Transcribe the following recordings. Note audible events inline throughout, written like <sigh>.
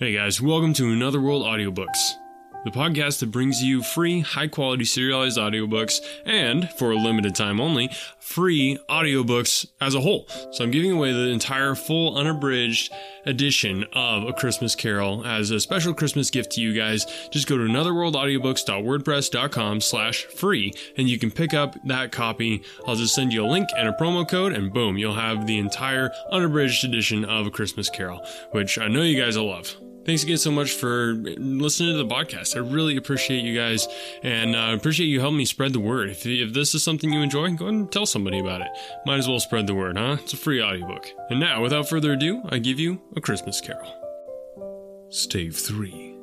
Hey guys, welcome to Another World Audiobooks, the podcast that brings you free, high quality serialized audiobooks and, for a limited time only, free audiobooks as a whole. So I'm giving away the entire full unabridged edition of A Christmas Carol as a special Christmas gift to you guys. Just go to anotherworldaudiobooks.wordpress.com slash free and you can pick up that copy. I'll just send you a link and a promo code and boom, you'll have the entire unabridged edition of A Christmas Carol, which I know you guys will love. Thanks again so much for listening to the podcast. I really appreciate you guys and uh, appreciate you helping me spread the word. If, if this is something you enjoy, go and tell somebody about it. Might as well spread the word, huh? It's a free audiobook. And now, without further ado, I give you A Christmas Carol. Stave 3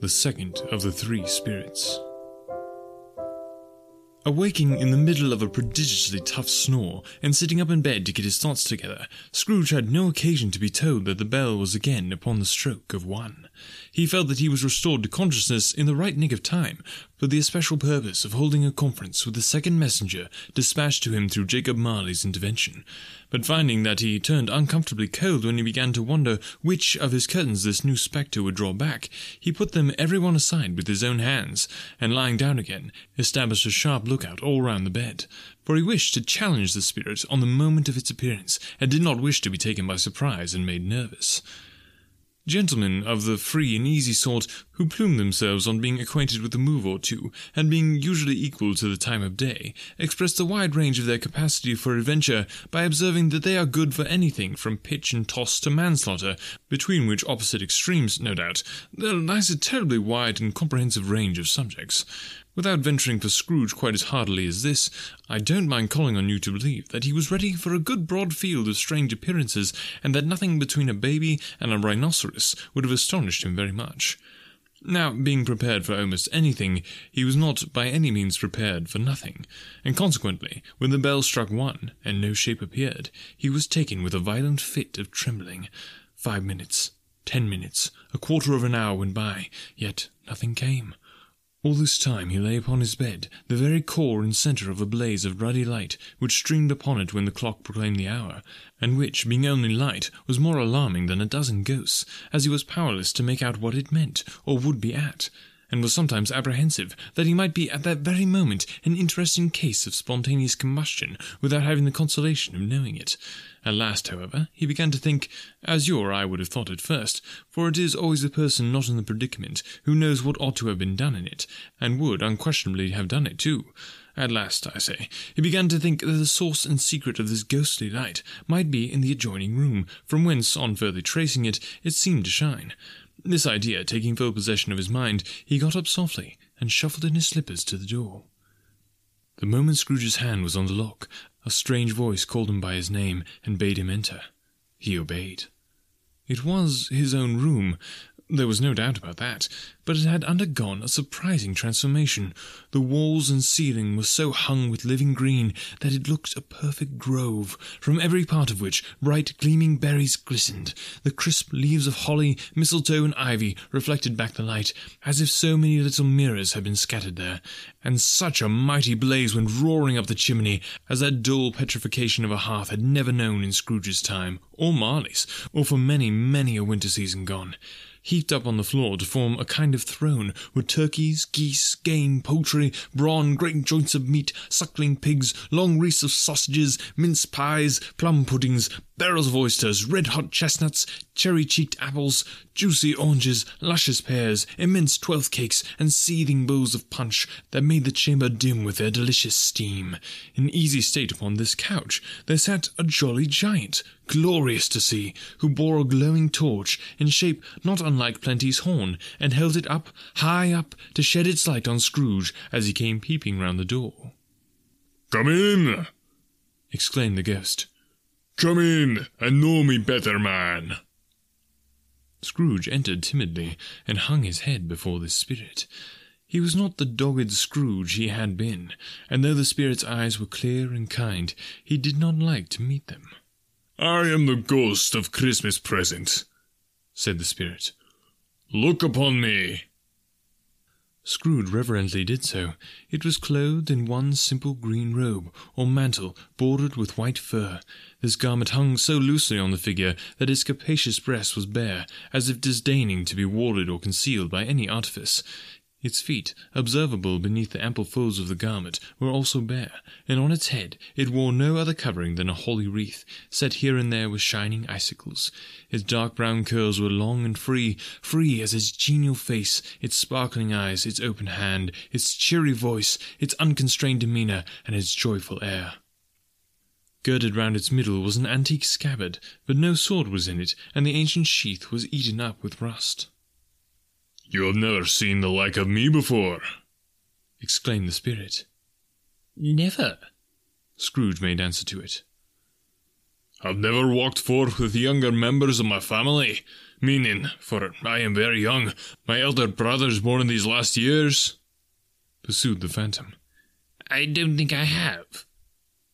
The Second of the Three Spirits. Awaking in the middle of a prodigiously tough snore and sitting up in bed to get his thoughts together, Scrooge had no occasion to be told that the bell was again upon the stroke of one. He felt that he was restored to consciousness in the right nick of time, for the especial purpose of holding a conference with the second messenger dispatched to him through Jacob Marley's intervention. But finding that he turned uncomfortably cold when he began to wonder which of his curtains this new spectre would draw back, he put them every one aside with his own hands, and lying down again, established a sharp lookout all round the bed. For he wished to challenge the spirit on the moment of its appearance, and did not wish to be taken by surprise and made nervous. Gentlemen of the free and easy sort who plume themselves on being acquainted with a move or two, and being usually equal to the time of day, express the wide range of their capacity for adventure by observing that they are good for anything from pitch and toss to manslaughter, between which opposite extremes, no doubt, there lies a terribly wide and comprehensive range of subjects. Without venturing for Scrooge quite as heartily as this, I don't mind calling on you to believe that he was ready for a good broad field of strange appearances, and that nothing between a baby and a rhinoceros would have astonished him very much. Now, being prepared for almost anything, he was not by any means prepared for nothing, and consequently, when the bell struck one, and no shape appeared, he was taken with a violent fit of trembling. Five minutes, ten minutes, a quarter of an hour went by, yet nothing came. All this time he lay upon his bed, the very core and centre of a blaze of ruddy light which streamed upon it when the clock proclaimed the hour, and which, being only light, was more alarming than a dozen ghosts, as he was powerless to make out what it meant, or would be at, and was sometimes apprehensive that he might be at that very moment an interesting case of spontaneous combustion without having the consolation of knowing it. At last, however, he began to think, as you or I would have thought at first, for it is always the person not in the predicament who knows what ought to have been done in it, and would unquestionably have done it too. At last, I say, he began to think that the source and secret of this ghostly light might be in the adjoining room, from whence, on further tracing it, it seemed to shine. This idea taking full possession of his mind, he got up softly and shuffled in his slippers to the door. The moment Scrooge's hand was on the lock, a strange voice called him by his name and bade him enter. He obeyed. It was his own room, there was no doubt about that, but it had undergone a surprising transformation. The walls and ceiling were so hung with living green that it looked a perfect grove, from every part of which bright gleaming berries glistened. The crisp leaves of holly, mistletoe, and ivy reflected back the light, as if so many little mirrors had been scattered there. And such a mighty blaze went roaring up the chimney as that dull petrification of a hearth had never known in Scrooge's time, or Marley's, or for many, many a winter season gone heaped up on the floor to form a kind of throne, were turkeys, geese, game, poultry, brawn, great joints of meat, suckling pigs, long wreaths of sausages, mince pies, plum puddings, barrels of oysters, red-hot chestnuts, cherry-cheeked apples, juicy oranges, luscious pears, immense twelfth cakes, and seething bowls of punch that made the chamber dim with their delicious steam. In easy state upon this couch there sat a jolly giant, glorious to see, who bore a glowing torch, in shape not unlike Plenty's horn, and held it up, high up, to shed its light on Scrooge as he came peeping round the door. Come in! exclaimed the ghost. Come in and know me better, man. Scrooge entered timidly, and hung his head before this spirit. He was not the dogged Scrooge he had been, and though the spirit's eyes were clear and kind, he did not like to meet them. I am the ghost of Christmas present, said the spirit. Look upon me. Scrooge reverently did so. It was clothed in one simple green robe, or mantle, bordered with white fur. This garment hung so loosely on the figure that its capacious breast was bare, as if disdaining to be warded or concealed by any artifice. Its feet, observable beneath the ample folds of the garment, were also bare, and on its head it wore no other covering than a holly wreath, set here and there with shining icicles. Its dark brown curls were long and free, free as its genial face, its sparkling eyes, its open hand, its cheery voice, its unconstrained demeanour, and its joyful air. Girded round its middle was an antique scabbard, but no sword was in it, and the ancient sheath was eaten up with rust. You have never seen the like of me before, exclaimed the spirit. Never, Scrooge made answer to it. I've never walked forth with younger members of my family, meaning, for I am very young, my elder brothers born in these last years, pursued the phantom. I don't think I have,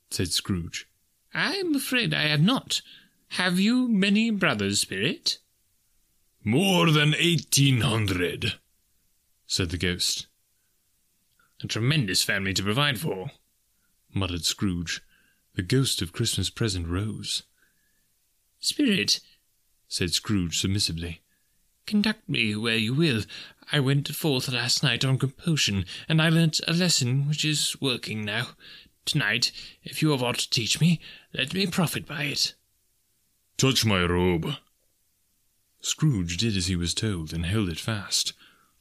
said Scrooge. I'm afraid I have not. Have you many brothers, Spirit? More than eighteen hundred, said the ghost. A tremendous family to provide for, muttered Scrooge. The ghost of Christmas present rose. Spirit, said Scrooge submissively, conduct me where you will. I went forth last night on compulsion, and I learnt a lesson which is working now. Tonight, if you have aught to teach me, let me profit by it. Touch my robe, Scrooge did as he was told, and held it fast.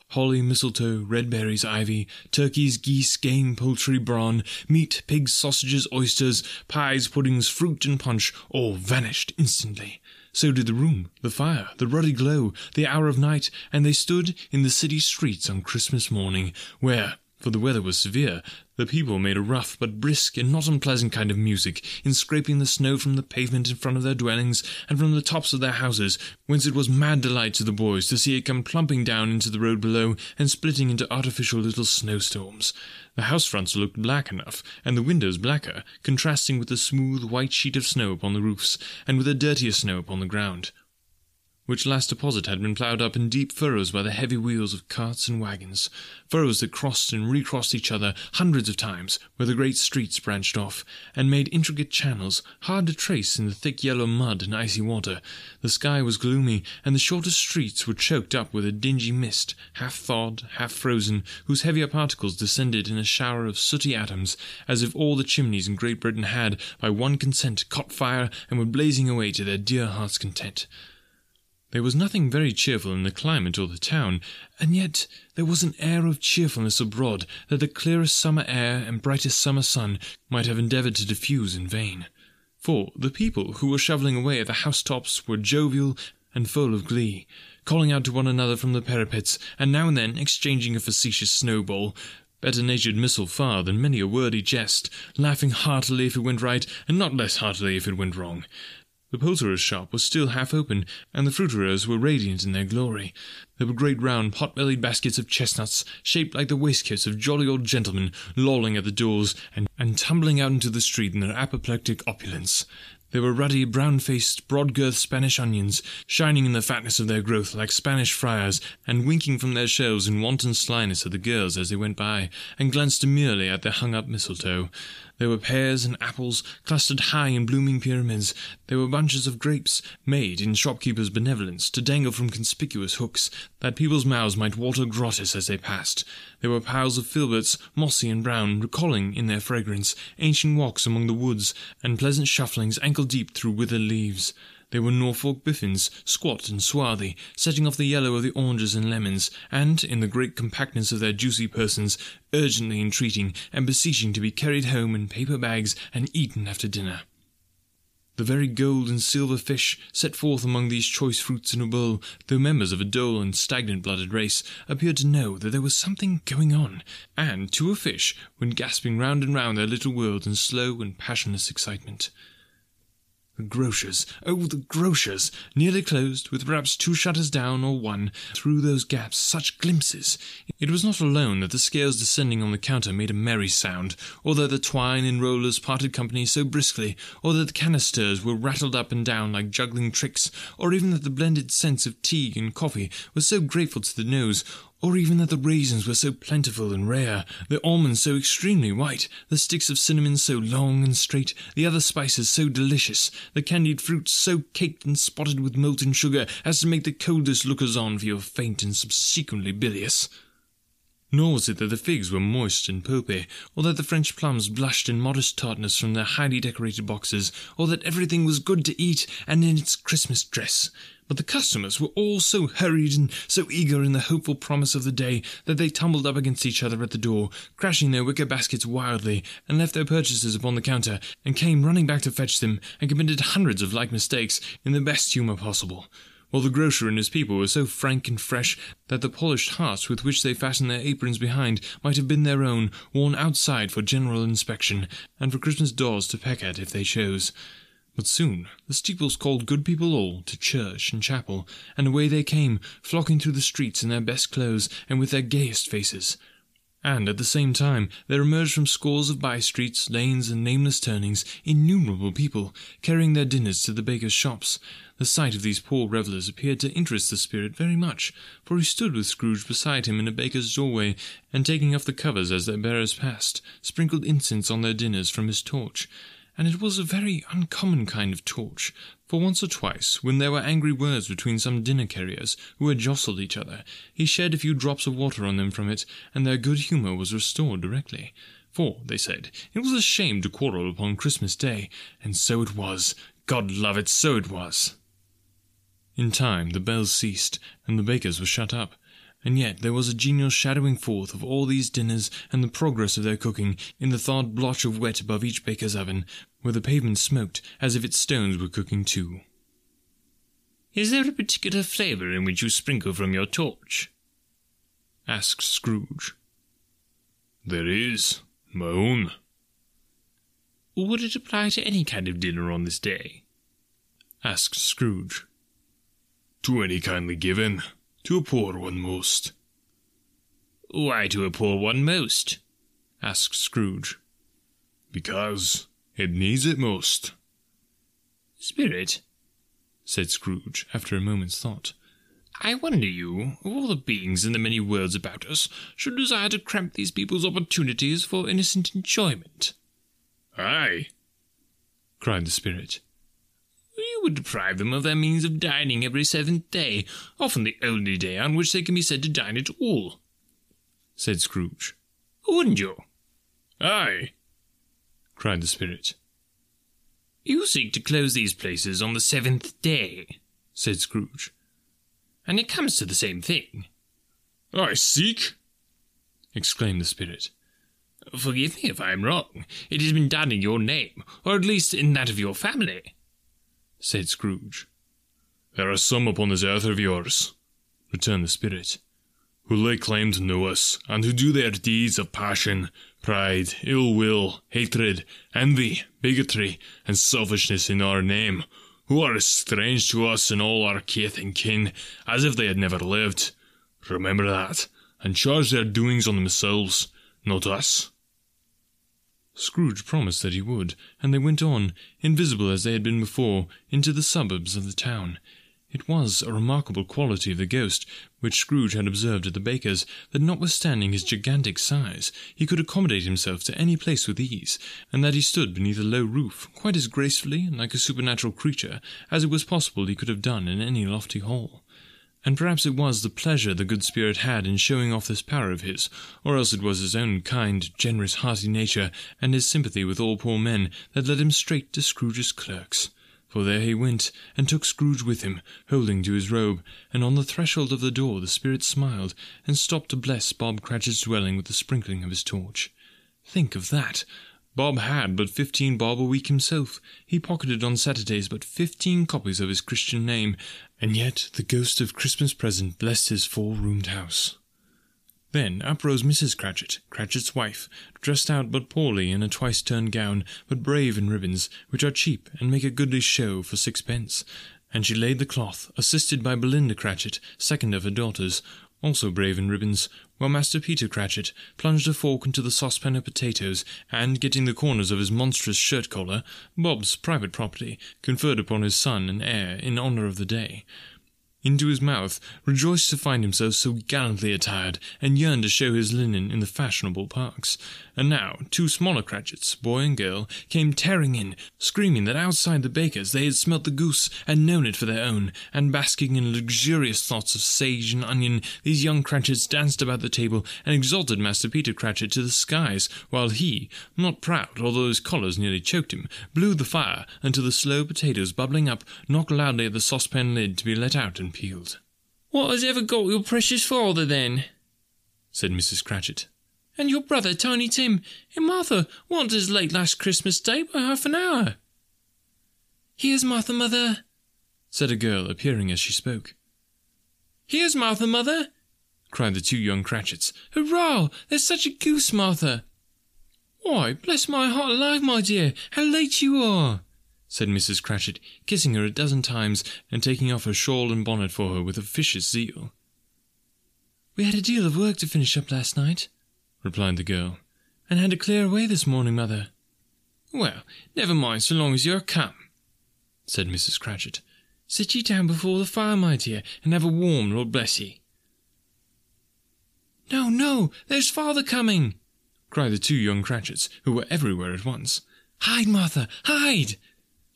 Holly, mistletoe, red berries, ivy, turkeys, geese, game, poultry, brawn, meat, pigs, sausages, oysters, pies, puddings, fruit, and punch all vanished instantly. So did the room, the fire, the ruddy glow, the hour of night, and they stood in the city streets on Christmas morning, where, for the weather was severe, the people made a rough but brisk and not unpleasant kind of music in scraping the snow from the pavement in front of their dwellings and from the tops of their houses, whence it was mad delight to the boys to see it come plumping down into the road below and splitting into artificial little snowstorms. The house fronts looked black enough, and the windows blacker, contrasting with the smooth white sheet of snow upon the roofs, and with the dirtier snow upon the ground which last deposit had been ploughed up in deep furrows by the heavy wheels of carts and wagons, furrows that crossed and recrossed each other hundreds of times where the great streets branched off, and made intricate channels, hard to trace in the thick yellow mud and icy water. The sky was gloomy, and the shortest streets were choked up with a dingy mist, half thawed, half frozen, whose heavier particles descended in a shower of sooty atoms, as if all the chimneys in Great Britain had, by one consent, caught fire and were blazing away to their dear hearts' content. There was nothing very cheerful in the climate or the town, and yet there was an air of cheerfulness abroad that the clearest summer air and brightest summer sun might have endeavoured to diffuse in vain. For the people who were shovelling away at the housetops were jovial and full of glee, calling out to one another from the parapets, and now and then exchanging a facetious snowball, better natured missile far than many a wordy jest, laughing heartily if it went right, and not less heartily if it went wrong. The poulterer's shop was still half open, and the fruiterers were radiant in their glory. There were great round pot-bellied baskets of chestnuts, shaped like the waistcoats of jolly old gentlemen, lolling at the doors, and, and tumbling out into the street in their apoplectic opulence. There were ruddy, brown-faced, broad-girthed Spanish onions, shining in the fatness of their growth like Spanish friars, and winking from their shelves in wanton slyness at the girls as they went by, and glanced demurely at their hung-up mistletoe. There were pears and apples clustered high in blooming pyramids. There were bunches of grapes, made, in shopkeepers' benevolence, to dangle from conspicuous hooks, that people's mouths might water gratis as they passed. There were piles of filberts, mossy and brown, recalling, in their fragrance, ancient walks among the woods, and pleasant shufflings ankle-deep through withered leaves. There were Norfolk biffins, squat and swarthy, setting off the yellow of the oranges and lemons, and, in the great compactness of their juicy persons, urgently entreating and beseeching to be carried home in paper bags and eaten after dinner. The very gold and silver fish set forth among these choice fruits in a bowl, though members of a dull and stagnant blooded race, appeared to know that there was something going on, and to a fish went gasping round and round their little world in slow and passionless excitement. Grocers, oh, the grocers, nearly closed, with perhaps two shutters down or one, through those gaps such glimpses. It was not alone that the scales descending on the counter made a merry sound, or that the twine and rollers parted company so briskly, or that the canisters were rattled up and down like juggling tricks, or even that the blended scents of tea and coffee was so grateful to the nose, or even that the raisins were so plentiful and rare, the almonds so extremely white, the sticks of cinnamon so long and straight, the other spices so delicious, the candied fruits so caked and spotted with molten sugar as to make the coldest lookers on feel faint and subsequently bilious. Nor was it that the figs were moist and pulpy, or that the French plums blushed in modest tartness from their highly decorated boxes, or that everything was good to eat and in its Christmas dress. But the customers were all so hurried and so eager in the hopeful promise of the day that they tumbled up against each other at the door, crashing their wicker baskets wildly, and left their purchases upon the counter, and came running back to fetch them, and committed hundreds of like mistakes in the best humour possible while the grocer and his people were so frank and fresh that the polished hearts with which they fastened their aprons behind might have been their own, worn outside for general inspection, and for Christmas dolls to peck at if they chose. But soon the steeples called good people all to church and chapel, and away they came, flocking through the streets in their best clothes and with their gayest faces. And at the same time there emerged from scores of by streets, lanes, and nameless turnings innumerable people, carrying their dinners to the bakers' shops. The sight of these poor revellers appeared to interest the spirit very much, for he stood with Scrooge beside him in a baker's doorway, and taking off the covers as their bearers passed, sprinkled incense on their dinners from his torch. And it was a very uncommon kind of torch, for once or twice, when there were angry words between some dinner carriers who had jostled each other, he shed a few drops of water on them from it, and their good humour was restored directly. For, they said, it was a shame to quarrel upon Christmas Day, and so it was. God love it, so it was. In time the bells ceased, and the bakers were shut up, and yet there was a genial shadowing forth of all these dinners and the progress of their cooking in the thawed blotch of wet above each baker's oven, where the pavement smoked as if its stones were cooking too. Is there a particular flavour in which you sprinkle from your torch? asked Scrooge. There is, my own. Would it apply to any kind of dinner on this day? asked Scrooge. To any kindly given, to a poor one most. Why to a poor one most? asked Scrooge. Because it needs it most. Spirit, said Scrooge, after a moment's thought. I wonder you, of all the beings in the many worlds about us, should desire to cramp these people's opportunities for innocent enjoyment. Aye, cried the spirit. You would deprive them of their means of dining every seventh day, often the only day on which they can be said to dine at all, said Scrooge. Wouldn't you? Aye, cried the spirit. You seek to close these places on the seventh day, said Scrooge. And it comes to the same thing. I seek? exclaimed the spirit. Forgive me if I am wrong. It has been done in your name, or at least in that of your family, said Scrooge. There are some upon this earth of yours, returned the spirit, who lay claim to know us, and who do their deeds of passion, pride, ill will, hatred, envy, bigotry, and selfishness in our name, who are as strange to us and all our kith and kin as if they had never lived. Remember that, and charge their doings on themselves, not us. Scrooge promised that he would, and they went on, invisible as they had been before, into the suburbs of the town. It was a remarkable quality of the ghost, which Scrooge had observed at the baker's, that notwithstanding his gigantic size, he could accommodate himself to any place with ease, and that he stood beneath a low roof quite as gracefully and like a supernatural creature as it was possible he could have done in any lofty hall. And perhaps it was the pleasure the good spirit had in showing off this power of his, or else it was his own kind, generous, hearty nature, and his sympathy with all poor men, that led him straight to Scrooge's clerks. For there he went, and took Scrooge with him, holding to his robe, and on the threshold of the door the spirit smiled, and stopped to bless Bob Cratchit's dwelling with the sprinkling of his torch. Think of that! Bob had but fifteen bob a week himself. He pocketed on Saturdays but fifteen copies of his Christian name, and yet the ghost of Christmas present blessed his four-roomed house. Then up rose Mrs. Cratchit, Cratchit's wife, dressed out but poorly in a twice turned gown, but brave in ribbons, which are cheap and make a goodly show for sixpence. And she laid the cloth, assisted by Belinda Cratchit, second of her daughters, also brave in ribbons, while Master Peter Cratchit plunged a fork into the saucepan of potatoes, and, getting the corners of his monstrous shirt collar, Bob's private property, conferred upon his son and heir in honour of the day, into his mouth, rejoiced to find himself so gallantly attired, and yearned to show his linen in the fashionable parks. And now two smaller Cratchits, boy and girl, came tearing in, screaming that outside the baker's they had smelt the goose and known it for their own, and basking in luxurious thoughts of sage and onion, these young Cratchits danced about the table and exalted Master Peter Cratchit to the skies, while he, not proud, although his collars nearly choked him, blew the fire until the slow potatoes bubbling up knocked loudly at the saucepan lid to be let out and peeled. What has ever got your precious father, then? said Mrs. Cratchit. And your brother, Tiny Tim, and Martha as late last Christmas Day by half an hour. Here's Martha, mother, said a girl, appearing as she spoke. Here's Martha, mother, cried the two young Cratchits. Hurrah! There's such a goose, Martha. Why, bless my heart alive, my dear, how late you are! said Mrs. Cratchit, kissing her a dozen times and taking off her shawl and bonnet for her with officious zeal. We had a deal of work to finish up last night, replied the girl, and had to clear away this morning, mother. Well, never mind so long as you're come, said Mrs. Cratchit. Sit ye down before the fire, my dear, and have a warm, Lord bless ye. No, no, there's father coming, cried the two young Cratchits, who were everywhere at once. Hide, Martha, hide!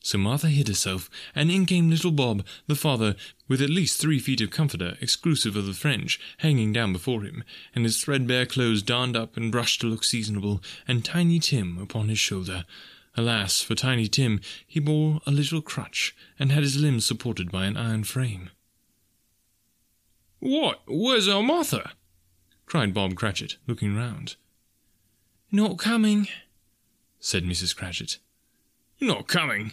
So Martha hid herself, and in came little Bob, the father, with at least three feet of comforter, exclusive of the French, hanging down before him, and his threadbare clothes darned up and brushed to look seasonable, and Tiny Tim upon his shoulder. Alas, for Tiny Tim, he bore a little crutch, and had his limbs supported by an iron frame. What? Where's our Martha? cried Bob Cratchit, looking round. Not coming, said Mrs. Cratchit. Not coming,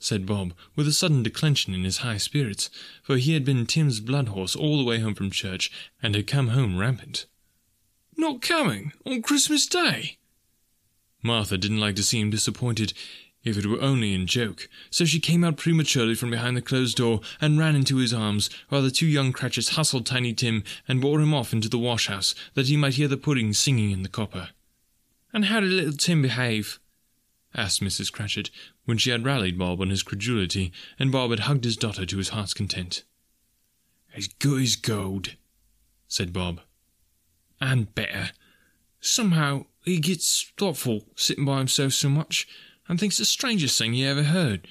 said Bob, with a sudden declension in his high spirits, for he had been Tim's blood horse all the way home from church, and had come home rampant. Not coming on Christmas Day? Martha didn't like to seem disappointed, if it were only in joke, so she came out prematurely from behind the closed door and ran into his arms, while the two young Cratchits hustled Tiny Tim and bore him off into the wash-house, that he might hear the pudding singing in the copper. And how did little Tim behave? asked Mrs. Cratchit, when she had rallied Bob on his credulity, and Bob had hugged his daughter to his heart's content. As good as gold, said Bob. And better. Somehow he gets thoughtful sitting by himself so much, and thinks the strangest thing he ever heard.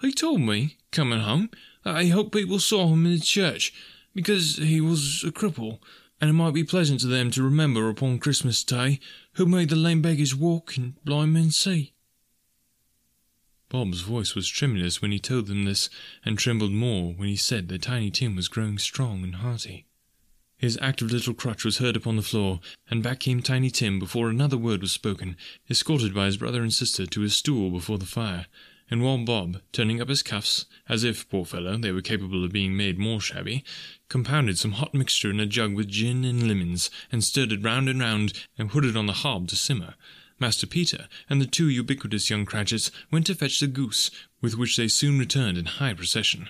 He told me, coming home, that he hoped people saw him in the church, because he was a cripple, and it might be pleasant to them to remember upon Christmas Day who made the lame beggars walk and blind men see. Bob's voice was tremulous when he told them this, and trembled more when he said that Tiny Tim was growing strong and hearty. His active little crutch was heard upon the floor, and back came Tiny Tim before another word was spoken, escorted by his brother and sister to his stool before the fire, and while Bob, turning up his cuffs, as if, poor fellow, they were capable of being made more shabby, compounded some hot mixture in a jug with gin and lemons, and stirred it round and round, and put it on the hob to simmer, Master Peter and the two ubiquitous young Cratchits went to fetch the goose, with which they soon returned in high procession.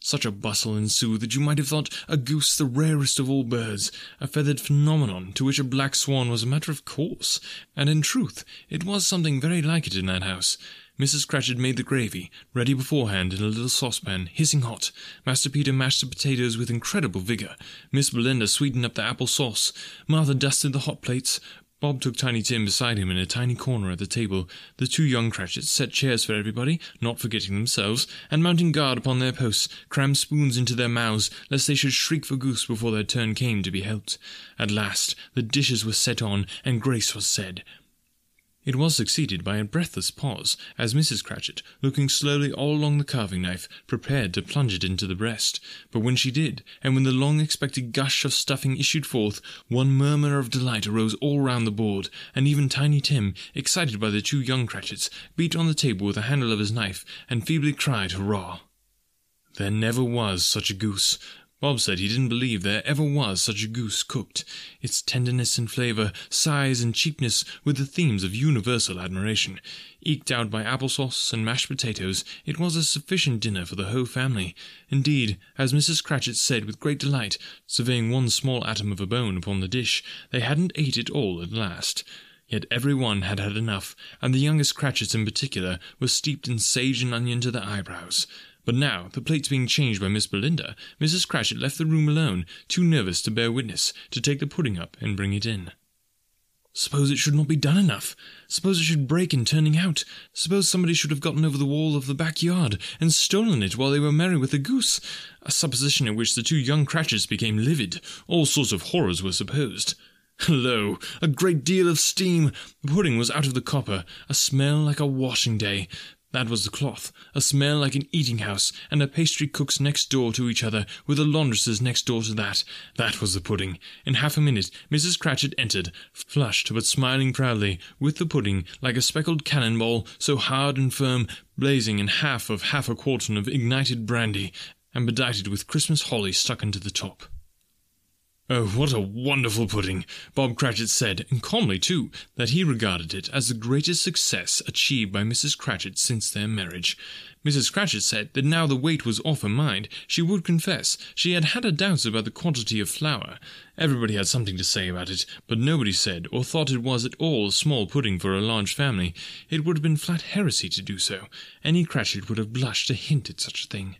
Such a bustle ensued that you might have thought a goose the rarest of all birds, a feathered phenomenon to which a black swan was a matter of course, and in truth it was something very like it in that house. Mrs. Cratchit made the gravy, ready beforehand in a little saucepan, hissing hot. Master Peter mashed the potatoes with incredible vigour. Miss Belinda sweetened up the apple sauce. Martha dusted the hot plates. Bob took Tiny Tim beside him in a tiny corner at the table. The two young Cratchits set chairs for everybody, not forgetting themselves, and mounting guard upon their posts, crammed spoons into their mouths, lest they should shriek for goose before their turn came to be helped. At last the dishes were set on, and grace was said. It was succeeded by a breathless pause, as Mrs. Cratchit, looking slowly all along the carving knife, prepared to plunge it into the breast. But when she did, and when the long expected gush of stuffing issued forth, one murmur of delight arose all round the board, and even Tiny Tim, excited by the two young Cratchits, beat on the table with the handle of his knife, and feebly cried hurrah. There never was such a goose. Bob said he didn't believe there ever was such a goose cooked. Its tenderness and flavour, size and cheapness were the themes of universal admiration. Eked out by applesauce and mashed potatoes, it was a sufficient dinner for the whole family. Indeed, as Mrs. Cratchit said with great delight, surveying one small atom of a bone upon the dish, they hadn't ate it all at last. Yet every one had had enough, and the youngest Cratchits in particular were steeped in sage and onion to their eyebrows. But now, the plates being changed by Miss Belinda, Mrs. Cratchit left the room alone, too nervous to bear witness, to take the pudding up and bring it in. Suppose it should not be done enough. Suppose it should break in turning out. Suppose somebody should have gotten over the wall of the backyard and stolen it while they were merry with the goose. A supposition in which the two young Cratchits became livid. All sorts of horrors were supposed. <laughs> Lo, a great deal of steam. The pudding was out of the copper, a smell like a washing day. That was the cloth, a smell like an eating house, and a pastry cook's next door to each other, with a laundress's next door to that. That was the pudding. In half a minute, Mrs. Cratchit entered, flushed but smiling proudly, with the pudding, like a speckled cannon ball, so hard and firm, blazing in half of half a quartern of ignited brandy, and bedighted with Christmas holly stuck into the top. Oh, what a wonderful pudding! Bob Cratchit said, and calmly too, that he regarded it as the greatest success achieved by Mrs. Cratchit since their marriage. Mrs. Cratchit said that now the weight was off her mind, she would confess she had had her doubts about the quantity of flour. Everybody had something to say about it, but nobody said or thought it was at all a small pudding for a large family. It would have been flat heresy to do so. Any Cratchit would have blushed to hint at such a thing.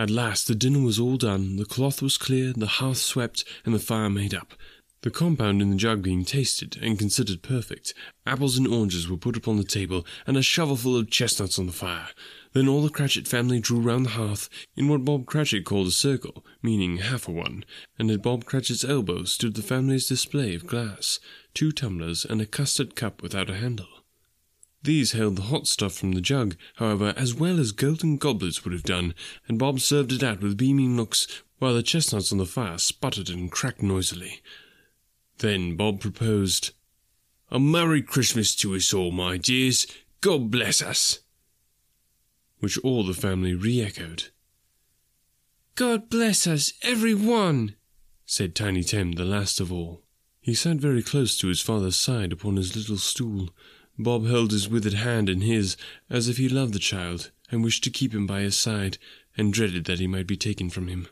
At last the dinner was all done, the cloth was cleared, the hearth swept, and the fire made up. The compound in the jug being tasted and considered perfect, apples and oranges were put upon the table, and a shovelful of chestnuts on the fire. Then all the Cratchit family drew round the hearth in what Bob Cratchit called a circle, meaning half a one, and at Bob Cratchit's elbow stood the family's display of glass, two tumblers, and a custard cup without a handle. These held the hot stuff from the jug, however, as well as golden goblets would have done, and Bob served it out with beaming looks, while the chestnuts on the fire sputtered and cracked noisily. Then Bob proposed, A Merry Christmas to us all, my dears. God bless us. Which all the family re echoed. God bless us, every one, said Tiny Tim, the last of all. He sat very close to his father's side upon his little stool, Bob held his withered hand in his, as if he loved the child, and wished to keep him by his side, and dreaded that he might be taken from him.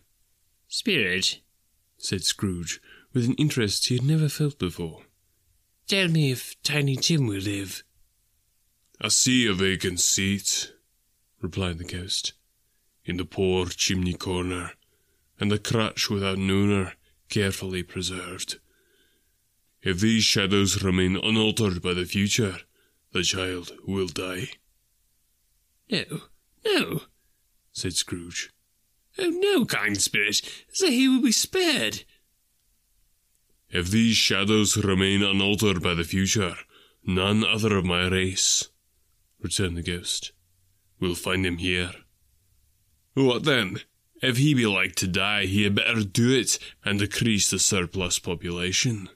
Spirit, said Scrooge, with an interest he had never felt before. Tell me if Tiny Tim will live. I see a vacant seat, replied the ghost, in the poor chimney corner, and the crutch without nooner carefully preserved. If these shadows remain unaltered by the future, the child will die. No, no, said Scrooge. Oh, no, kind spirit, say he will be spared. If these shadows remain unaltered by the future, none other of my race, returned the ghost, will find him here. What then? If he be like to die, he had better do it and decrease the surplus population.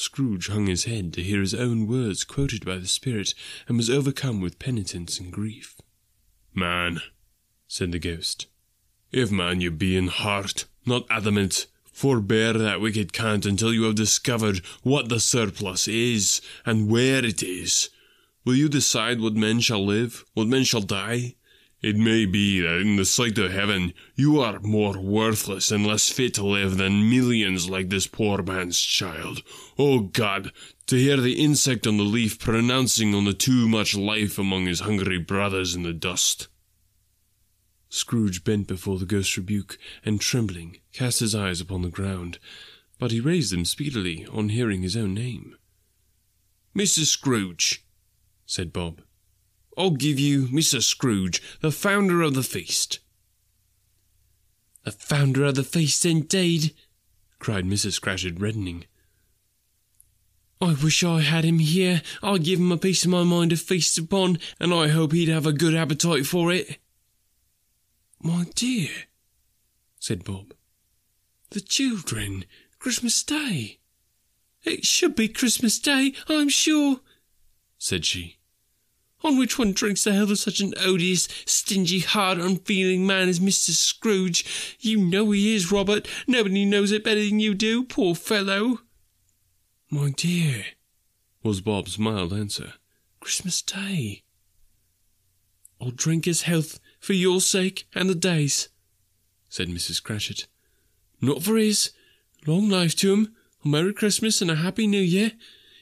Scrooge hung his head to hear his own words quoted by the spirit, and was overcome with penitence and grief. Man, said the ghost, if man you be in heart, not adamant, forbear that wicked cant until you have discovered what the surplus is, and where it is. Will you decide what men shall live, what men shall die? It may be that in the sight of heaven you are more worthless and less fit to live than millions like this poor man's child. Oh God, to hear the insect on the leaf pronouncing on the too much life among his hungry brothers in the dust. Scrooge bent before the ghost's rebuke, and trembling, cast his eyes upon the ground, but he raised them speedily on hearing his own name. Mr. Scrooge, said Bob. I'll give you Mr. Scrooge, the founder of the feast. The founder of the feast, indeed, cried Mrs. Cratchit, reddening. I wish I had him here. I'd give him a piece of my mind to feast upon, and I hope he'd have a good appetite for it. My dear, said Bob, the children, Christmas Day. It should be Christmas Day, I'm sure, said she. On which one drinks the health of such an odious, stingy, hard, unfeeling man as Mr. Scrooge. You know he is, Robert. Nobody knows it better than you do, poor fellow. My dear, was Bob's mild answer. Christmas Day. I'll drink his health for your sake and the day's, said Mrs. Cratchit. Not for his. Long life to him. A Merry Christmas and a Happy New Year.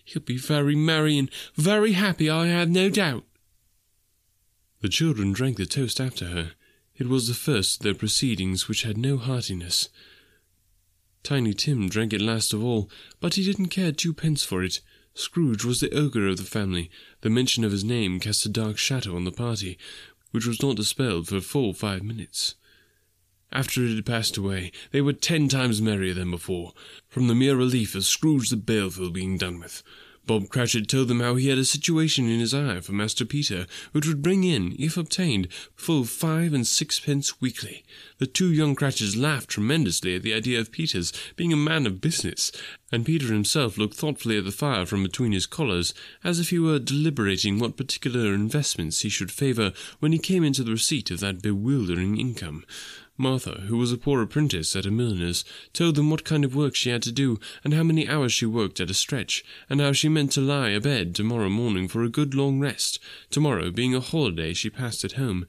He'll be very merry and very happy, I have no doubt. The children drank the toast after her. It was the first of their proceedings which had no heartiness. Tiny Tim drank it last of all, but he didn't care twopence for it. Scrooge was the ogre of the family. The mention of his name cast a dark shadow on the party, which was not dispelled for full five minutes. After it had passed away, they were ten times merrier than before, from the mere relief of Scrooge the Baleful being done with. Bob Cratchit told them how he had a situation in his eye for Master Peter, which would bring in, if obtained, full five and sixpence weekly. The two young Cratchits laughed tremendously at the idea of Peter's being a man of business, and Peter himself looked thoughtfully at the fire from between his collars, as if he were deliberating what particular investments he should favour when he came into the receipt of that bewildering income. Martha, who was a poor apprentice at a milliner's, told them what kind of work she had to do, and how many hours she worked at a stretch, and how she meant to lie abed tomorrow morning for a good long rest, tomorrow being a holiday she passed at home.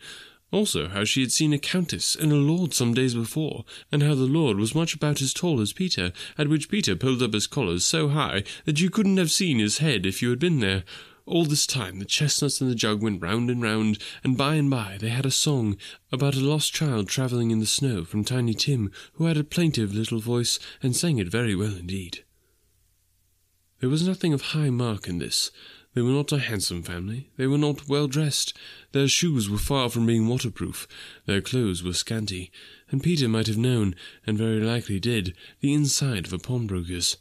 Also, how she had seen a countess and a lord some days before, and how the lord was much about as tall as Peter, at which Peter pulled up his collars so high that you couldn't have seen his head if you had been there. All this time the chestnuts and the jug went round and round, and by and by they had a song about a lost child travelling in the snow from Tiny Tim, who had a plaintive little voice and sang it very well indeed. There was nothing of high mark in this. They were not a handsome family. They were not well dressed. Their shoes were far from being waterproof. Their clothes were scanty, and Peter might have known, and very likely did, the inside of a pawnbroker's.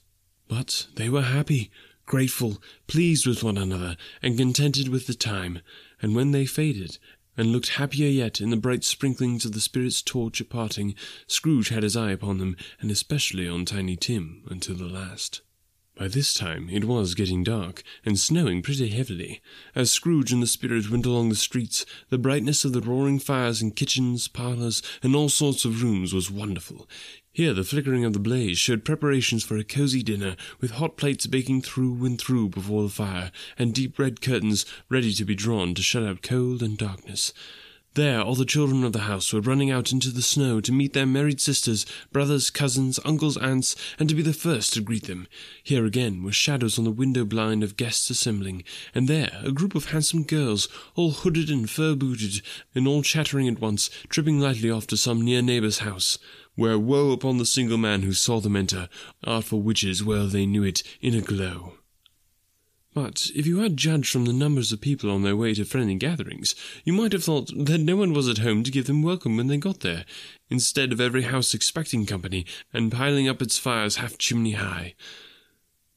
But they were happy, grateful, pleased with one another, and contented with the time, and when they faded, and looked happier yet in the bright sprinklings of the spirit's torch at parting, Scrooge had his eye upon them, and especially on Tiny Tim, until the last. By this time it was getting dark, and snowing pretty heavily. As Scrooge and the spirit went along the streets, the brightness of the roaring fires in kitchens, parlours, and all sorts of rooms was wonderful. Here the flickering of the blaze showed preparations for a cosy dinner, with hot plates baking through and through before the fire, and deep red curtains ready to be drawn to shut out cold and darkness. There all the children of the house were running out into the snow to meet their married sisters, brothers, cousins, uncles, aunts, and to be the first to greet them. Here again were shadows on the window blind of guests assembling, and there a group of handsome girls, all hooded and fur booted, and all chattering at once, tripping lightly off to some near neighbour's house, where woe upon the single man who saw them enter, artful witches well they knew it, in a glow. But if you had judged from the numbers of people on their way to friendly gatherings, you might have thought that no one was at home to give them welcome when they got there, instead of every house expecting company and piling up its fires half chimney high.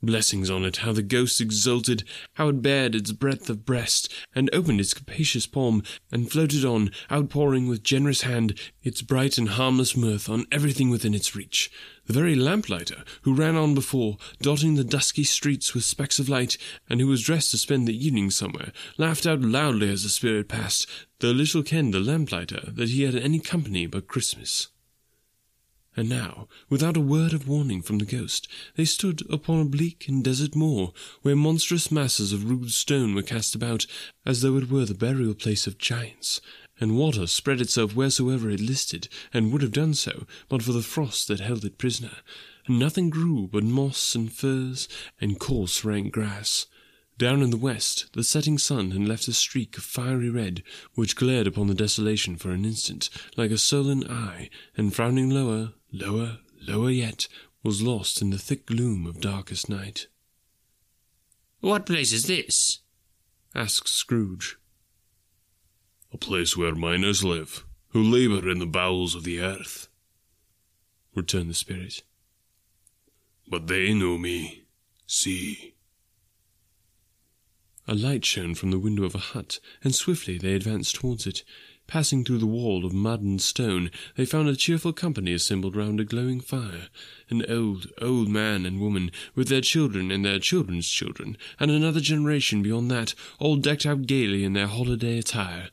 Blessings on it, how the ghost exulted, how it bared its breadth of breast, and opened its capacious palm, and floated on, outpouring with generous hand its bright and harmless mirth on everything within its reach. The very lamplighter, who ran on before, dotting the dusky streets with specks of light, and who was dressed to spend the evening somewhere, laughed out loudly as the spirit passed, though little kenned the lamplighter that he had any company but Christmas. And now, without a word of warning from the ghost, they stood upon a bleak and desert moor, where monstrous masses of rude stone were cast about, as though it were the burial place of giants, and water spread itself wheresoever it listed, and would have done so, but for the frost that held it prisoner, and nothing grew but moss and furze and coarse rank grass. Down in the west, the setting sun had left a streak of fiery red, which glared upon the desolation for an instant, like a sullen eye, and frowning lower, lower, lower yet, was lost in the thick gloom of darkest night. What place is this? asked Scrooge. A place where miners live, who labour in the bowels of the earth, returned the spirit. But they know me. See. A light shone from the window of a hut, and swiftly they advanced towards it. Passing through the wall of mud and stone, they found a cheerful company assembled round a glowing fire. An old, old man and woman, with their children and their children's children, and another generation beyond that, all decked out gaily in their holiday attire.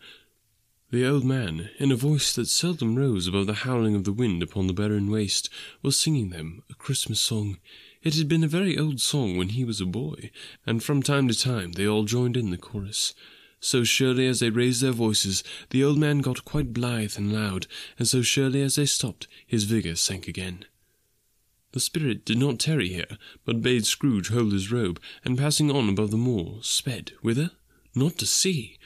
The old man, in a voice that seldom rose above the howling of the wind upon the barren waste, was singing them a Christmas song. It had been a very old song when he was a boy, and from time to time they all joined in the chorus. So surely as they raised their voices, the old man got quite blithe and loud, and so surely as they stopped, his vigour sank again. The spirit did not tarry here, but bade Scrooge hold his robe, and passing on above the moor, sped whither? Not to sea,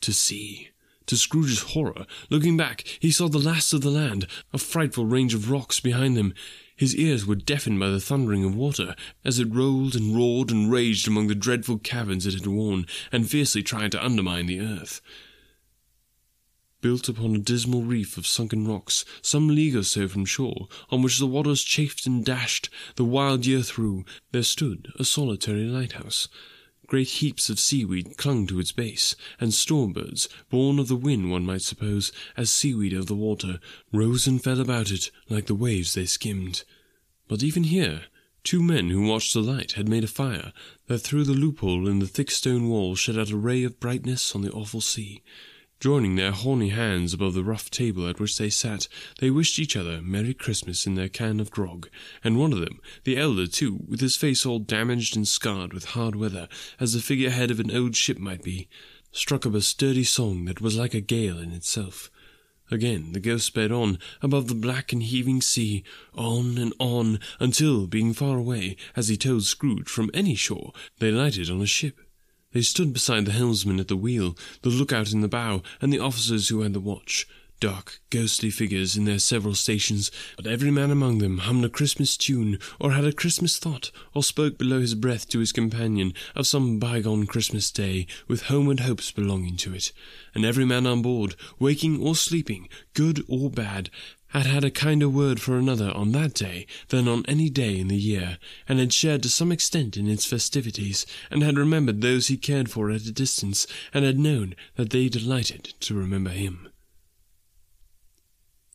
to sea. To Scrooge's horror, looking back, he saw the last of the land, a frightful range of rocks behind them. His ears were deafened by the thundering of water, as it rolled and roared and raged among the dreadful caverns it had worn, and fiercely tried to undermine the earth. Built upon a dismal reef of sunken rocks, some league or so from shore, on which the waters chafed and dashed the wild year through, there stood a solitary lighthouse. Great heaps of seaweed clung to its base, and storm birds, born of the wind one might suppose, as seaweed of the water, rose and fell about it like the waves they skimmed. But even here, two men who watched the light had made a fire that through the loophole in the thick stone wall shed out a ray of brightness on the awful sea. Joining their horny hands above the rough table at which they sat, they wished each other Merry Christmas in their can of grog, and one of them, the elder too, with his face all damaged and scarred with hard weather, as the figurehead of an old ship might be, struck up a sturdy song that was like a gale in itself. Again the ghost sped on, above the black and heaving sea, on and on, until, being far away, as he told Scrooge, from any shore, they lighted on a ship. They stood beside the helmsman at the wheel, the lookout in the bow, and the officers who had the watch. Dark, ghostly figures in their several stations, but every man among them hummed a Christmas tune, or had a Christmas thought, or spoke below his breath to his companion of some bygone Christmas day, with homeward hopes belonging to it. And every man on board, waking or sleeping, good or bad, had had a kinder word for another on that day than on any day in the year, and had shared to some extent in its festivities, and had remembered those he cared for at a distance, and had known that they delighted to remember him.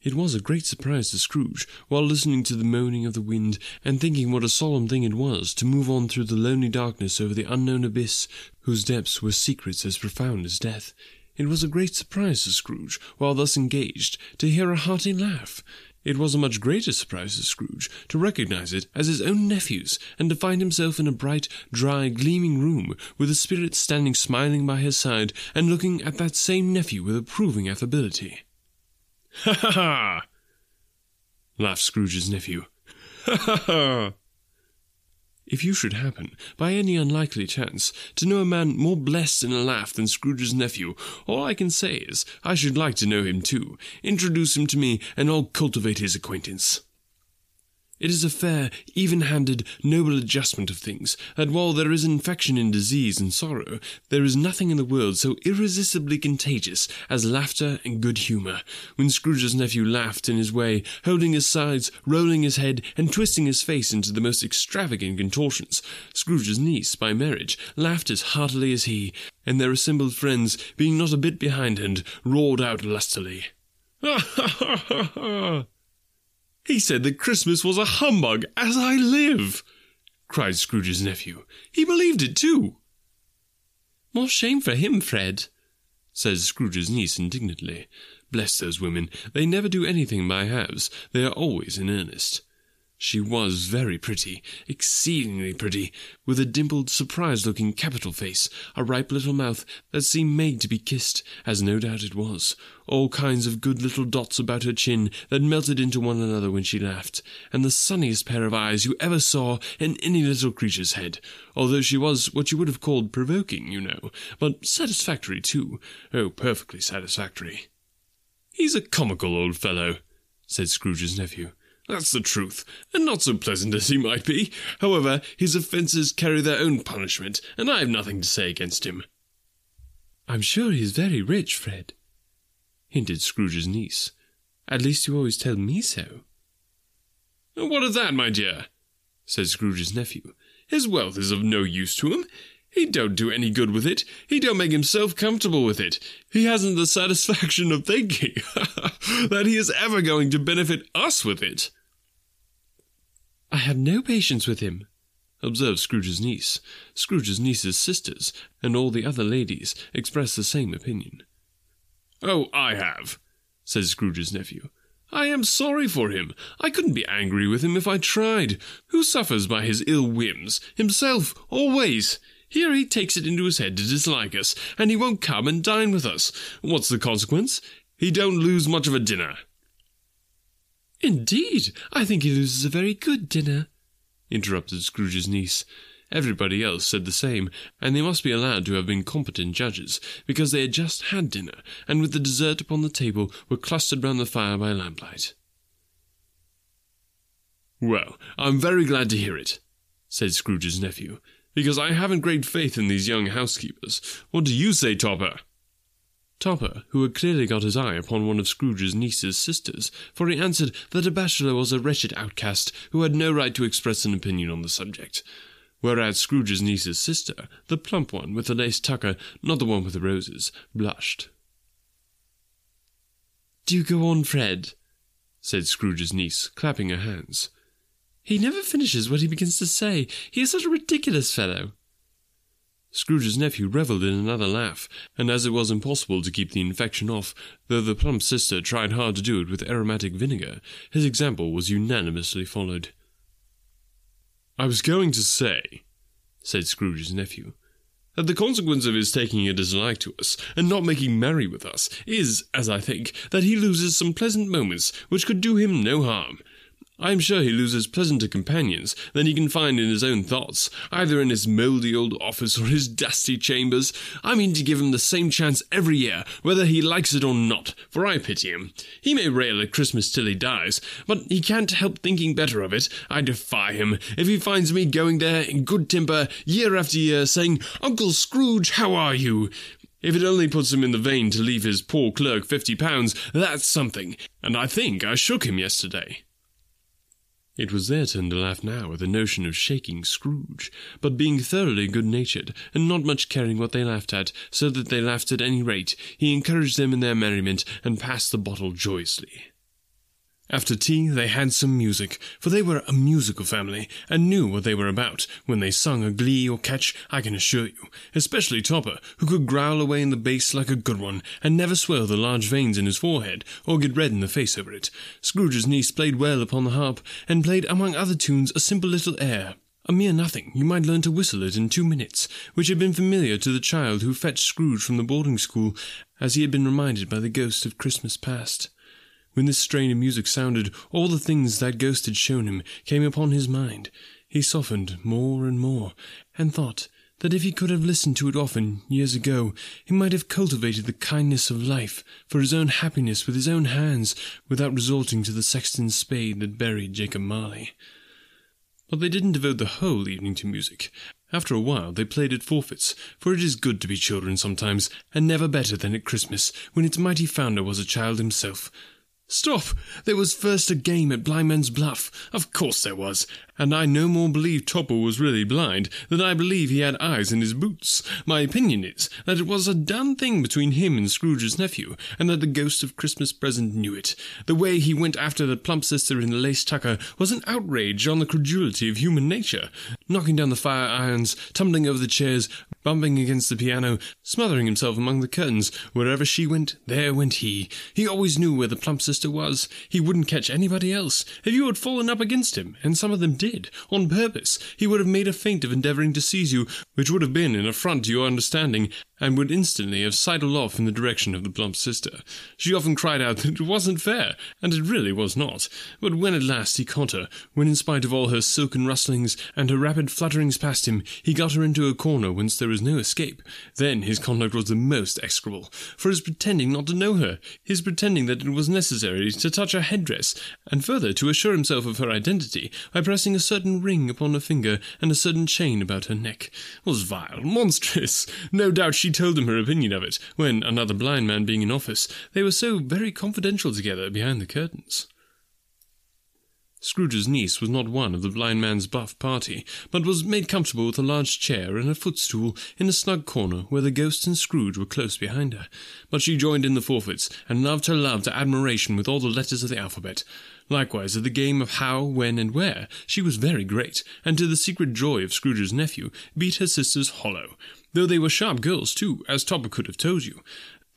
It was a great surprise to Scrooge, while listening to the moaning of the wind, and thinking what a solemn thing it was to move on through the lonely darkness over the unknown abyss, whose depths were secrets as profound as death. It was a great surprise to Scrooge, while thus engaged, to hear a hearty laugh. It was a much greater surprise to Scrooge to recognize it as his own nephew's, and to find himself in a bright, dry, gleaming room, with the spirit standing smiling by his side, and looking at that same nephew with approving affability. Ha ha ha! laughed Scrooge's nephew. Ha ha ha! If you should happen, by any unlikely chance, to know a man more blessed in a laugh than Scrooge's nephew, all I can say is, I should like to know him too. Introduce him to me, and I'll cultivate his acquaintance. It is a fair, even handed, noble adjustment of things, that while there is infection in disease and sorrow, there is nothing in the world so irresistibly contagious as laughter and good humour. When Scrooge's nephew laughed in his way, holding his sides, rolling his head, and twisting his face into the most extravagant contortions, Scrooge's niece, by marriage, laughed as heartily as he, and their assembled friends, being not a bit behindhand, roared out lustily. Ha ha ha ha ha! He said that Christmas was a humbug, as I live! cried Scrooge's nephew. He believed it too. More shame for him, Fred, said Scrooge's niece indignantly. Bless those women, they never do anything by halves, they are always in earnest. She was very pretty, exceedingly pretty, with a dimpled, surprised looking capital face, a ripe little mouth that seemed made to be kissed, as no doubt it was, all kinds of good little dots about her chin that melted into one another when she laughed, and the sunniest pair of eyes you ever saw in any little creature's head, although she was what you would have called provoking, you know, but satisfactory too, oh, perfectly satisfactory. He's a comical old fellow, said Scrooge's nephew. That's the truth, and not so pleasant as he might be. However, his offences carry their own punishment, and I have nothing to say against him. I'm sure he's very rich, Fred, hinted Scrooge's niece. At least you always tell me so. What of that, my dear? said Scrooge's nephew. His wealth is of no use to him. He don't do any good with it. He don't make himself comfortable with it. He hasn't the satisfaction of thinking <laughs> that he is ever going to benefit us with it. I have no patience with him, observed Scrooge's niece. Scrooge's niece's sisters, and all the other ladies, expressed the same opinion. Oh, I have, said Scrooge's nephew. I am sorry for him. I couldn't be angry with him if I tried. Who suffers by his ill whims? Himself, always. Here he takes it into his head to dislike us, and he won't come and dine with us. What's the consequence? He don't lose much of a dinner. Indeed, I think he loses a very good dinner, interrupted Scrooge's niece. Everybody else said the same, and they must be allowed to have been competent judges, because they had just had dinner, and with the dessert upon the table were clustered round the fire by lamplight. Well, I'm very glad to hear it, said Scrooge's nephew, because I haven't great faith in these young housekeepers. What do you say, Topper? Topper, who had clearly got his eye upon one of Scrooge's niece's sisters, for he answered that a bachelor was a wretched outcast who had no right to express an opinion on the subject. Whereas Scrooge's niece's sister, the plump one with the lace tucker, not the one with the roses, blushed. Do go on, Fred, said Scrooge's niece, clapping her hands. He never finishes what he begins to say. He is such a ridiculous fellow. Scrooge's nephew revelled in another laugh, and as it was impossible to keep the infection off, though the plump sister tried hard to do it with aromatic vinegar, his example was unanimously followed. I was going to say, said Scrooge's nephew, that the consequence of his taking a dislike to us and not making merry with us is, as I think, that he loses some pleasant moments which could do him no harm, I am sure he loses pleasanter companions than he can find in his own thoughts, either in his mouldy old office or his dusty chambers. I mean to give him the same chance every year, whether he likes it or not, for I pity him. He may rail at Christmas till he dies, but he can't help thinking better of it. I defy him, if he finds me going there in good temper year after year, saying, Uncle Scrooge, how are you? If it only puts him in the vein to leave his poor clerk fifty pounds, that's something, and I think I shook him yesterday. It was their turn to laugh now at the notion of shaking Scrooge, but being thoroughly good natured, and not much caring what they laughed at, so that they laughed at any rate, he encouraged them in their merriment, and passed the bottle joyously. After tea, they had some music, for they were a musical family, and knew what they were about when they sung a glee or catch, I can assure you, especially Topper, who could growl away in the bass like a good one, and never swell the large veins in his forehead, or get red in the face over it. Scrooge's niece played well upon the harp, and played among other tunes a simple little air, a mere nothing, you might learn to whistle it in two minutes, which had been familiar to the child who fetched Scrooge from the boarding school, as he had been reminded by the ghost of Christmas past. When this strain of music sounded, all the things that ghost had shown him came upon his mind. He softened more and more, and thought that if he could have listened to it often, years ago, he might have cultivated the kindness of life for his own happiness with his own hands, without resorting to the sexton's spade that buried Jacob Marley. But they didn't devote the whole evening to music. After a while they played at forfeits, for it is good to be children sometimes, and never better than at Christmas, when its mighty founder was a child himself, Stop! There was first a game at Blind Blindman's Bluff. Of course there was. And I no more believe Topper was really blind than I believe he had eyes in his boots. My opinion is that it was a done thing between him and Scrooge's nephew, and that the ghost of Christmas present knew it. The way he went after the plump sister in the lace tucker was an outrage on the credulity of human nature, knocking down the fire irons, tumbling over the chairs, bumping against the piano, smothering himself among the curtains. Wherever she went, there went he. He always knew where the plump sister sister was, he wouldn't catch anybody else. If you had fallen up against him, and some of them did, on purpose, he would have made a feint of endeavouring to seize you, which would have been an affront to your understanding, and would instantly have sidled off in the direction of the plump sister. She often cried out that it wasn't fair, and it really was not. But when at last he caught her, when in spite of all her silken rustlings and her rapid flutterings past him, he got her into a corner whence there was no escape, then his conduct was the most execrable, for his pretending not to know her, his pretending that it was necessary to touch her headdress, and further to assure himself of her identity by pressing a certain ring upon her finger and a certain chain about her neck, was vile, monstrous. No doubt she she told him her opinion of it, when, another blind man being in office, they were so very confidential together behind the curtains. Scrooge's niece was not one of the blind man's buff party, but was made comfortable with a large chair and a footstool in a snug corner where the ghost and Scrooge were close behind her. But she joined in the forfeits, and loved her love to admiration with all the letters of the alphabet. Likewise, at the game of how, when, and where, she was very great, and to the secret joy of Scrooge's nephew, beat her sisters hollow. Though they were sharp girls, too, as Topper could have told you.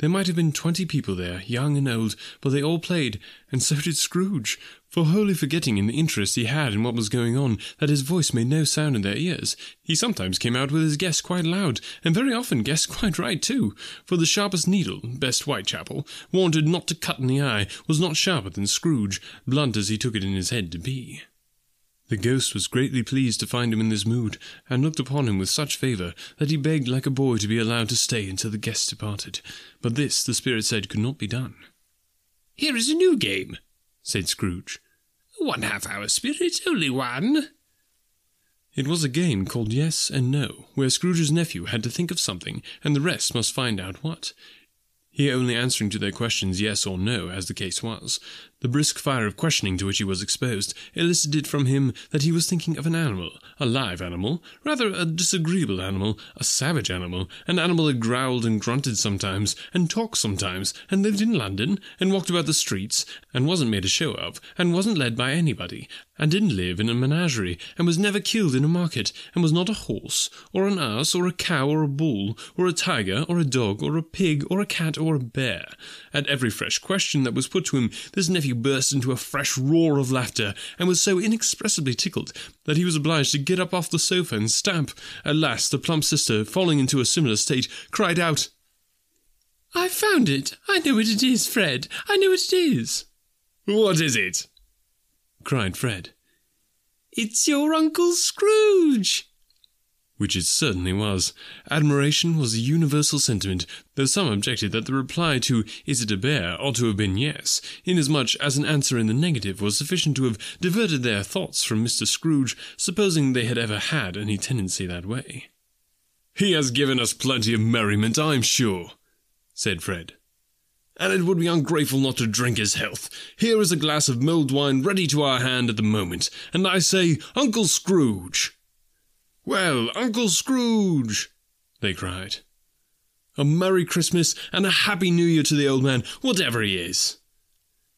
There might have been twenty people there, young and old, but they all played, and so did Scrooge, for wholly forgetting in the interest he had in what was going on that his voice made no sound in their ears, he sometimes came out with his guess quite loud, and very often guessed quite right too, for the sharpest needle, best Whitechapel, wanted not to cut in the eye, was not sharper than Scrooge, blunt as he took it in his head to be. The ghost was greatly pleased to find him in this mood, and looked upon him with such favour that he begged like a boy to be allowed to stay until the guests departed. But this, the spirit said, could not be done. Here is a new game, said Scrooge. One half hour, spirit, only one. It was a game called Yes and No, where Scrooge's nephew had to think of something, and the rest must find out what. He only answering to their questions yes or no, as the case was. The brisk fire of questioning to which he was exposed elicited from him that he was thinking of an animal, a live animal, rather a disagreeable animal, a savage animal, an animal that growled and grunted sometimes, and talked sometimes, and lived in London, and walked about the streets, and wasn't made a show of, and wasn't led by anybody, and didn't live in a menagerie, and was never killed in a market, and was not a horse, or an ass, or a cow, or a bull, or a tiger, or a dog, or a pig, or a cat, or a bear. At every fresh question that was put to him, this nephew burst into a fresh roar of laughter, and was so inexpressibly tickled that he was obliged to get up off the sofa and stamp. At last, the plump sister, falling into a similar state, cried out, I've found it! I know what it is, Fred! I know what it is! What is it? cried Fred. It's your Uncle Scrooge! Which it certainly was. Admiration was a universal sentiment, though some objected that the reply to Is it a bear ought to have been yes, inasmuch as an answer in the negative was sufficient to have diverted their thoughts from Mr. Scrooge, supposing they had ever had any tendency that way. He has given us plenty of merriment, I'm sure, said Fred. And it would be ungrateful not to drink his health. Here is a glass of mulled wine ready to our hand at the moment, and I say, Uncle Scrooge! Well, Uncle Scrooge, they cried. A Merry Christmas and a Happy New Year to the old man, whatever he is,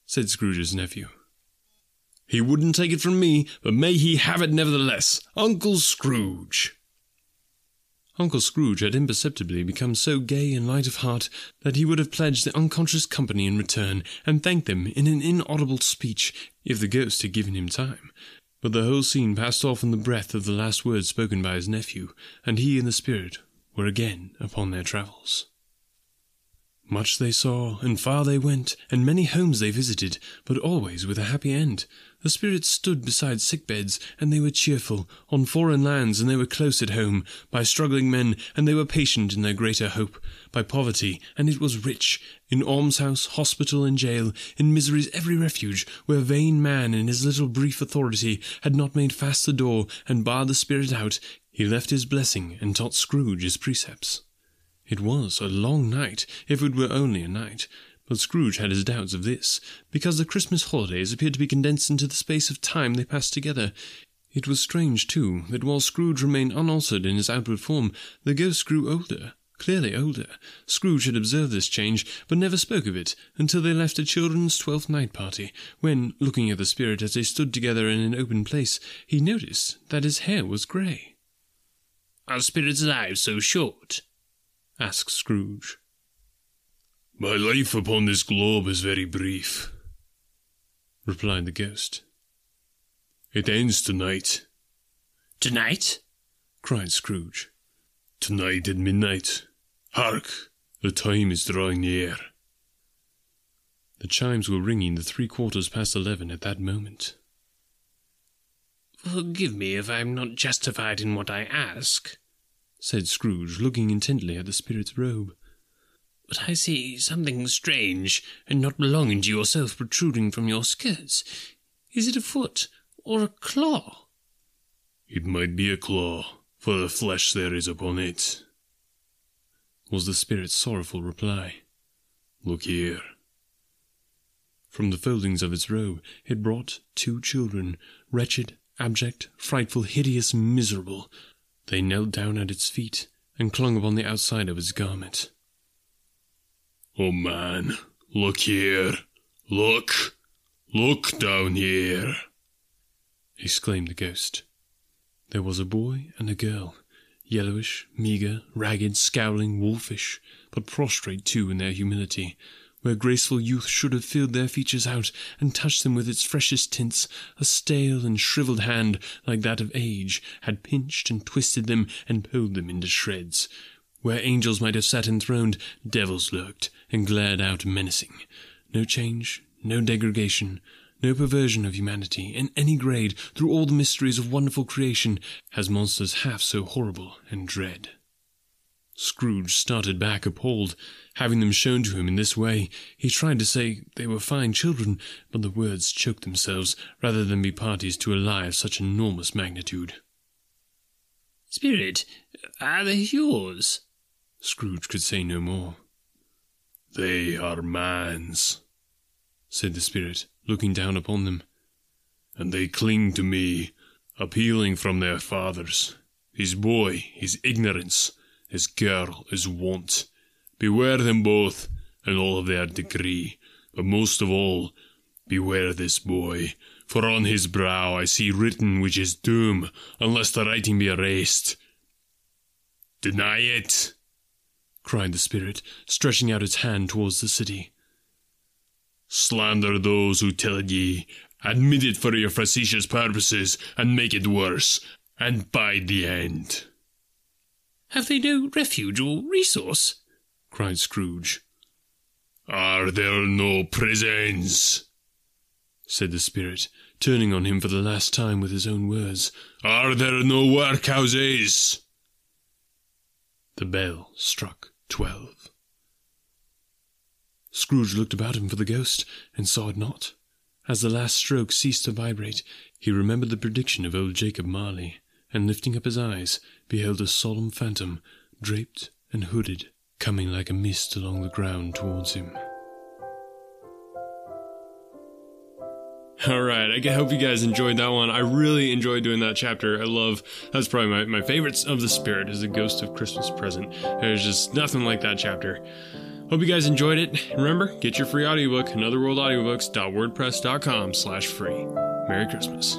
said Scrooge's nephew. He wouldn't take it from me, but may he have it nevertheless. Uncle Scrooge. Uncle Scrooge had imperceptibly become so gay and light of heart that he would have pledged the unconscious company in return, and thanked them in an inaudible speech, if the ghost had given him time. But the whole scene passed off in the breath of the last words spoken by his nephew, and he and the spirit were again upon their travels. Much they saw, and far they went, and many homes they visited, but always with a happy end. The spirits stood beside sick beds, and they were cheerful, on foreign lands, and they were close at home, by struggling men, and they were patient in their greater hope, by poverty, and it was rich, in almshouse, hospital, and jail, in misery's every refuge, where vain man in his little brief authority had not made fast the door, and barred the spirit out, he left his blessing, and taught Scrooge his precepts. It was a long night, if it were only a night, but Scrooge had his doubts of this, because the Christmas holidays appeared to be condensed into the space of time they passed together. It was strange, too, that while Scrooge remained unaltered in his outward form, the ghost grew older, clearly older. Scrooge had observed this change, but never spoke of it until they left a children's twelfth night party, when, looking at the spirit as they stood together in an open place, he noticed that his hair was grey. Are spirits' lives so short? asked Scrooge. My life upon this globe is very brief, replied the ghost. It ends tonight. Tonight? cried Scrooge. Tonight at midnight. Hark! The time is drawing near. The chimes were ringing the three quarters past eleven at that moment. Forgive me if I am not justified in what I ask, said Scrooge, looking intently at the spirit's robe. But I see something strange and not belonging to yourself protruding from your skirts. Is it a foot or a claw? It might be a claw, for the flesh there is upon it, was the spirit's sorrowful reply. Look here. From the foldings of its robe, it brought two children, wretched, abject, frightful, hideous, miserable. They knelt down at its feet and clung upon the outside of its garment. Oh man, look here! Look! Look down here! exclaimed the ghost. There was a boy and a girl, yellowish, meagre, ragged, scowling, wolfish, but prostrate too in their humility, where graceful youth should have filled their features out and touched them with its freshest tints, a stale and shriveled hand, like that of age, had pinched and twisted them and pulled them into shreds. Where angels might have sat enthroned, devils lurked and glared out menacing. No change, no degradation, no perversion of humanity in any grade through all the mysteries of wonderful creation has monsters half so horrible and dread. Scrooge started back appalled, having them shown to him in this way. He tried to say they were fine children, but the words choked themselves rather than be parties to a lie of such enormous magnitude. Spirit, are they yours? Scrooge could say no more. They are man's, said the spirit, looking down upon them. And they cling to me, appealing from their fathers. His boy, his ignorance, his girl, his want. Beware them both, and all of their degree, but most of all, beware this boy, for on his brow I see written which is doom, unless the writing be erased. Deny it, cried the spirit, stretching out its hand towards the city. Slander those who tell it ye, admit it for your facetious purposes, and make it worse, and bide the end. Have they no refuge or resource? cried Scrooge. Are there no prisons? said the spirit, turning on him for the last time with his own words. Are there no workhouses? The bell struck twelve. Scrooge looked about him for the ghost, and saw it not. As the last stroke ceased to vibrate, he remembered the prediction of old Jacob Marley, and lifting up his eyes, beheld a solemn phantom, draped and hooded, coming like a mist along the ground towards him. All right, I hope you guys enjoyed that one. I really enjoyed doing that chapter. I love that's probably my, my favorites of the spirit is the ghost of Christmas present. There's just nothing like that chapter. Hope you guys enjoyed it. Remember, get your free audiobook, anotherworldaudiobooks.wordpress.com slash free. Merry Christmas.